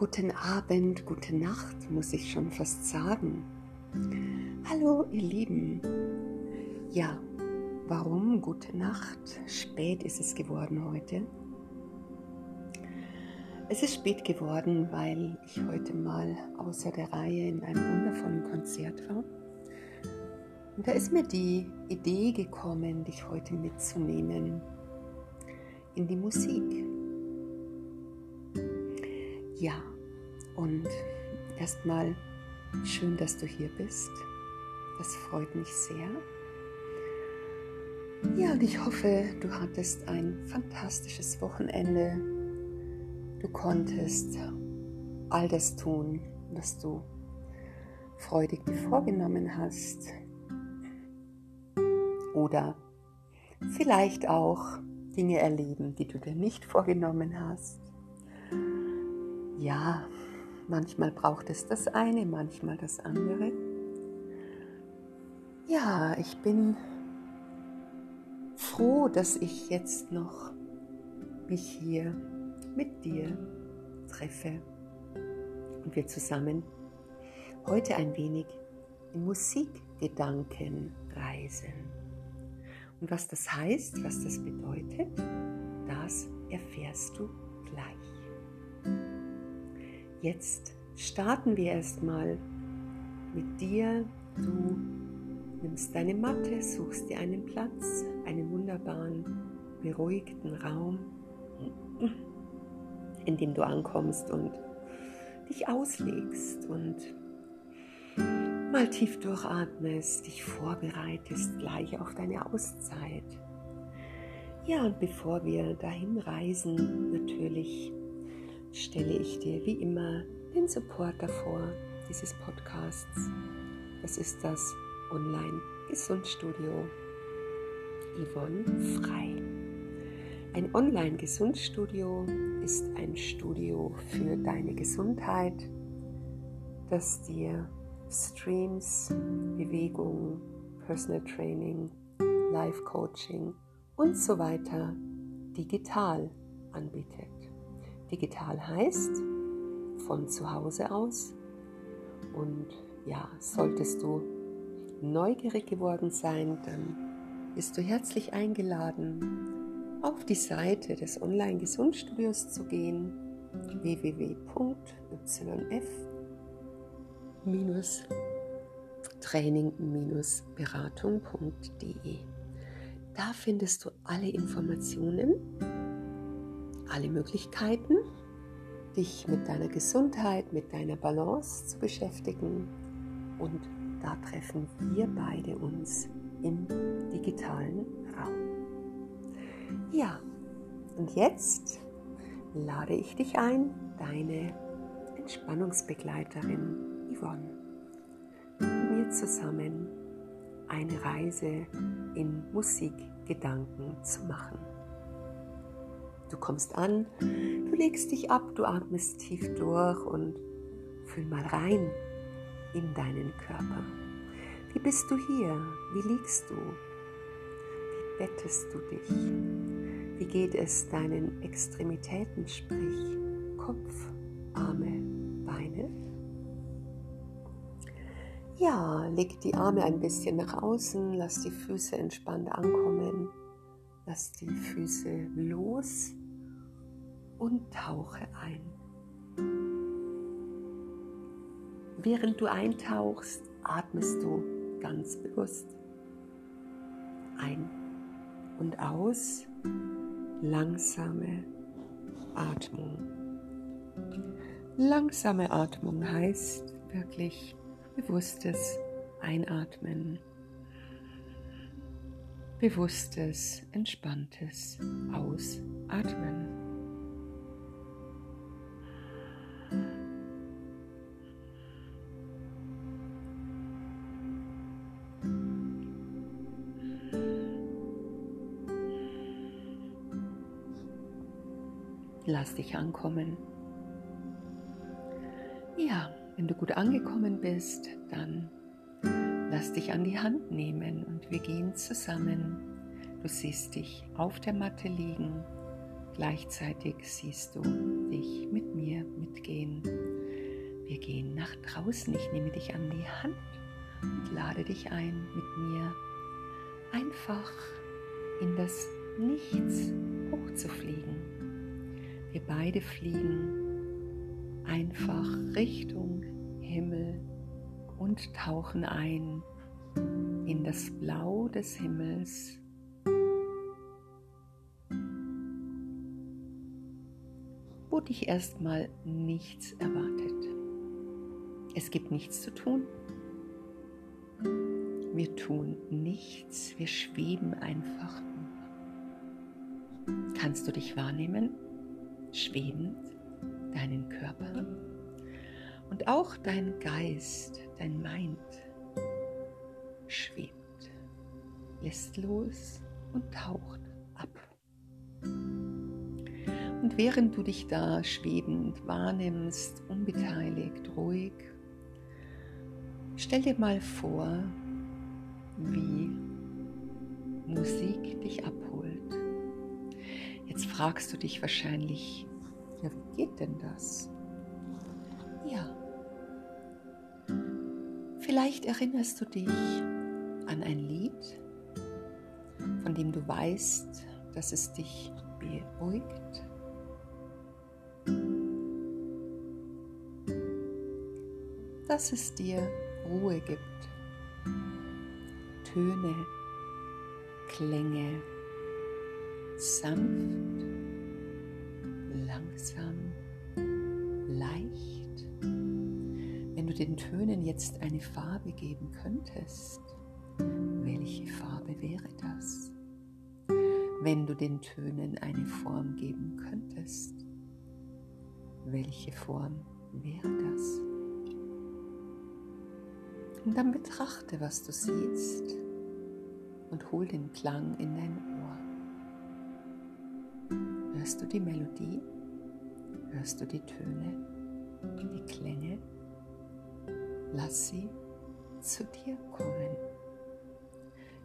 guten Abend, gute Nacht, muss ich schon fast sagen. Hallo, ihr Lieben. Ja, warum gute Nacht? Spät ist es geworden heute. Es ist spät geworden, weil ich heute mal außer der Reihe in einem wundervollen Konzert war. Und da ist mir die Idee gekommen, dich heute mitzunehmen in die Musik. Ja, und erstmal schön, dass du hier bist. Das freut mich sehr. Ja, und ich hoffe, du hattest ein fantastisches Wochenende. Du konntest all das tun, was du freudig dir vorgenommen hast. Oder vielleicht auch Dinge erleben, die du dir nicht vorgenommen hast. Ja, manchmal braucht es das eine, manchmal das andere. Ja, ich bin froh, dass ich jetzt noch mich hier mit dir treffe und wir zusammen heute ein wenig in Musikgedanken reisen. Und was das heißt, was das bedeutet, das erfährst du Jetzt starten wir erstmal mit dir. Du nimmst deine Matte, suchst dir einen Platz, einen wunderbaren, beruhigten Raum, in dem du ankommst und dich auslegst und mal tief durchatmest, dich vorbereitest gleich auf deine Auszeit. Ja, und bevor wir dahin reisen, natürlich stelle ich dir wie immer den Supporter vor dieses Podcasts. Das ist das Online-Gesundstudio Yvonne Frei. Ein Online-Gesundstudio ist ein Studio für deine Gesundheit, das dir Streams, Bewegung, Personal Training, Life Coaching und so weiter digital anbietet. Digital heißt von zu Hause aus. Und ja, solltest du neugierig geworden sein, dann bist du herzlich eingeladen, auf die Seite des Online-Gesundstudios zu gehen, www.yf-training-beratung.de. Da findest du alle Informationen alle Möglichkeiten, dich mit deiner Gesundheit, mit deiner Balance zu beschäftigen. Und da treffen wir beide uns im digitalen Raum. Ja, und jetzt lade ich dich ein, deine Entspannungsbegleiterin Yvonne, mit mir zusammen eine Reise in Musikgedanken zu machen. Du kommst an, du legst dich ab, du atmest tief durch und fühl mal rein in deinen Körper. Wie bist du hier? Wie liegst du? Wie bettest du dich? Wie geht es deinen Extremitäten, sprich Kopf, Arme, Beine? Ja, leg die Arme ein bisschen nach außen, lass die Füße entspannt ankommen, lass die Füße los und tauche ein. Während du eintauchst, atmest du ganz bewusst ein und aus, langsame Atmung. Langsame Atmung heißt wirklich bewusstes Einatmen, bewusstes, entspanntes Ausatmen. Lass dich ankommen. Ja, wenn du gut angekommen bist, dann lass dich an die Hand nehmen und wir gehen zusammen. Du siehst dich auf der Matte liegen. Gleichzeitig siehst du dich mit mir mitgehen. Wir gehen nach draußen. Ich nehme dich an die Hand und lade dich ein, mit mir einfach in das Nichts hochzufliegen. Wir beide fliegen einfach Richtung Himmel und tauchen ein in das Blau des Himmels. wo dich erstmal nichts erwartet. Es gibt nichts zu tun. Wir tun nichts, wir schweben einfach nur. Kannst du dich wahrnehmen, schwebend, deinen Körper und auch dein Geist, dein Mind schwebt, lässt los und taucht ab. Und während du dich da schwebend wahrnimmst, unbeteiligt, ruhig, stell dir mal vor, wie Musik dich abholt. Jetzt fragst du dich wahrscheinlich, ja, wie geht denn das? Ja. Vielleicht erinnerst du dich an ein Lied, von dem du weißt, dass es dich beruhigt. Dass es dir Ruhe gibt. Töne, Klänge, sanft, langsam, leicht. Wenn du den Tönen jetzt eine Farbe geben könntest, welche Farbe wäre das? Wenn du den Tönen eine Form geben könntest, welche Form wäre das? Und dann betrachte, was du siehst und hol den Klang in dein. Hörst du die Melodie? Hörst du die Töne, die Klänge? Lass sie zu dir kommen.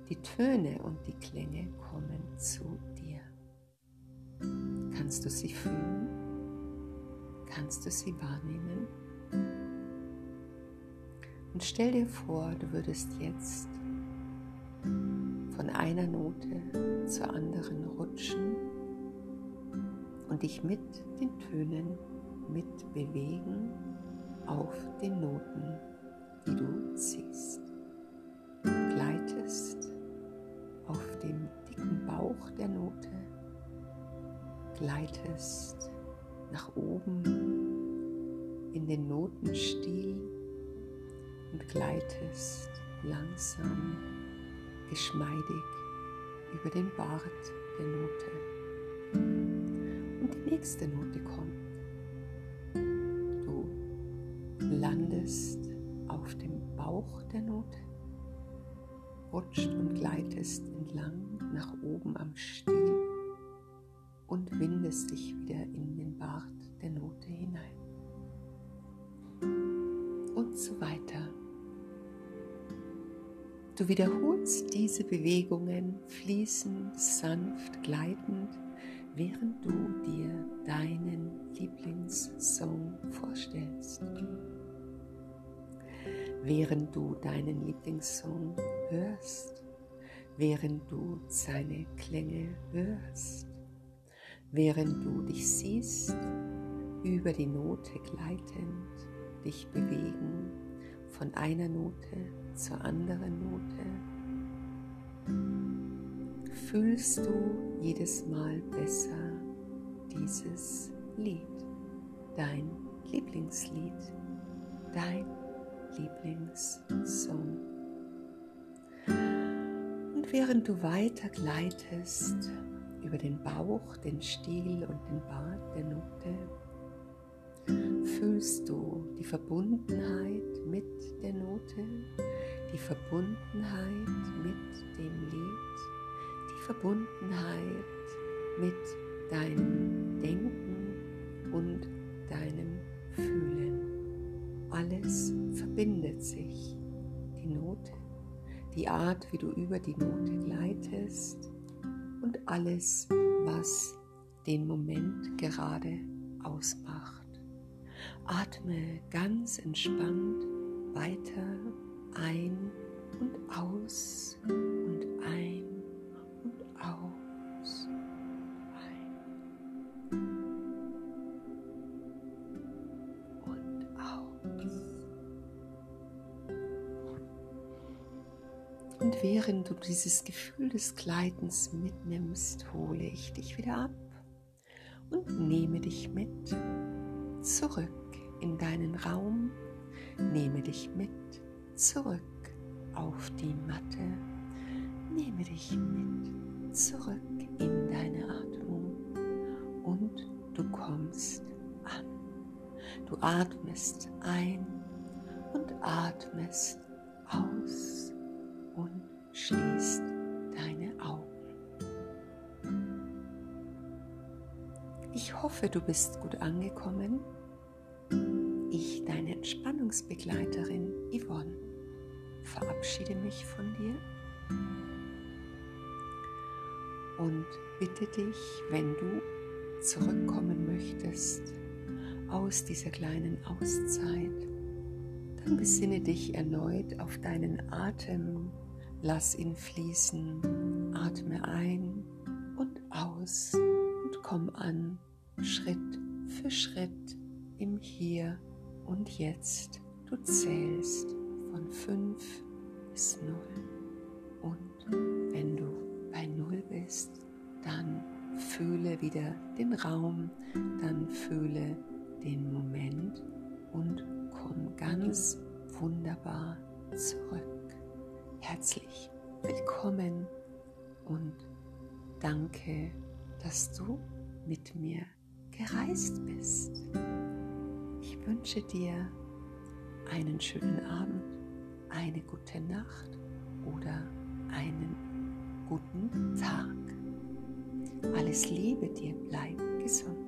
Die Töne und die Klänge kommen zu dir. Kannst du sie fühlen? Kannst du sie wahrnehmen? Und stell dir vor, du würdest jetzt von einer Note zur anderen rutschen und dich mit den Tönen mitbewegen auf den Noten, die du ziehst. Du gleitest auf dem dicken Bauch der Note, gleitest nach oben in den Notenstiel und gleitest langsam, geschmeidig über den Bart der Note. Nächste Note kommt. Du landest auf dem Bauch der Note, rutscht und gleitest entlang nach oben am Stiel und windest dich wieder in den Bart der Note hinein. Und so weiter. Du wiederholst diese Bewegungen fließend, sanft, gleitend, während du dir deinen Lieblingssong vorstellst. Während du deinen Lieblingssong hörst, während du seine Klänge hörst, während du dich siehst, über die Note gleitend, dich bewegen von einer Note zur anderen Note, fühlst du jedes Mal besser dieses Lied, dein Lieblingslied, dein Lieblingssong. Und während du weiter gleitest über den Bauch, den Stiel und den Bart der Note, fühlst du die Verbundenheit mit der Note, die Verbundenheit mit dem Lied, Verbundenheit mit deinem Denken und deinem Fühlen. Alles verbindet sich. Die Note, die Art, wie du über die Note gleitest und alles, was den Moment gerade ausmacht. Atme ganz entspannt weiter ein und aus und ein aus. Ein und aus. Und während du dieses Gefühl des Gleitens mitnimmst, hole ich dich wieder ab und nehme dich mit zurück in deinen Raum, nehme dich mit zurück auf die Matte, nehme dich mit zurück in deine Atmung und du kommst an. Du atmest ein und atmest aus und schließt deine Augen. Ich hoffe, du bist gut angekommen. Ich, deine Entspannungsbegleiterin Yvonne, verabschiede mich von dir und bitte dich, wenn du zurückkommen möchtest aus dieser kleinen Auszeit, dann besinne dich erneut auf deinen Atem, lass ihn fließen, atme ein und aus und komm an Schritt für Schritt im Hier und Jetzt. Du zählst von 5 bis 0. Und wenn du bei 0 bist, dann fühle wieder den Raum, dann fühle den Moment und komm ganz wunderbar zurück. Herzlich willkommen und danke, dass du mit mir gereist bist. Ich wünsche dir einen schönen Abend, eine gute Nacht oder einen guten Tag. Alles Liebe dir, bleib gesund.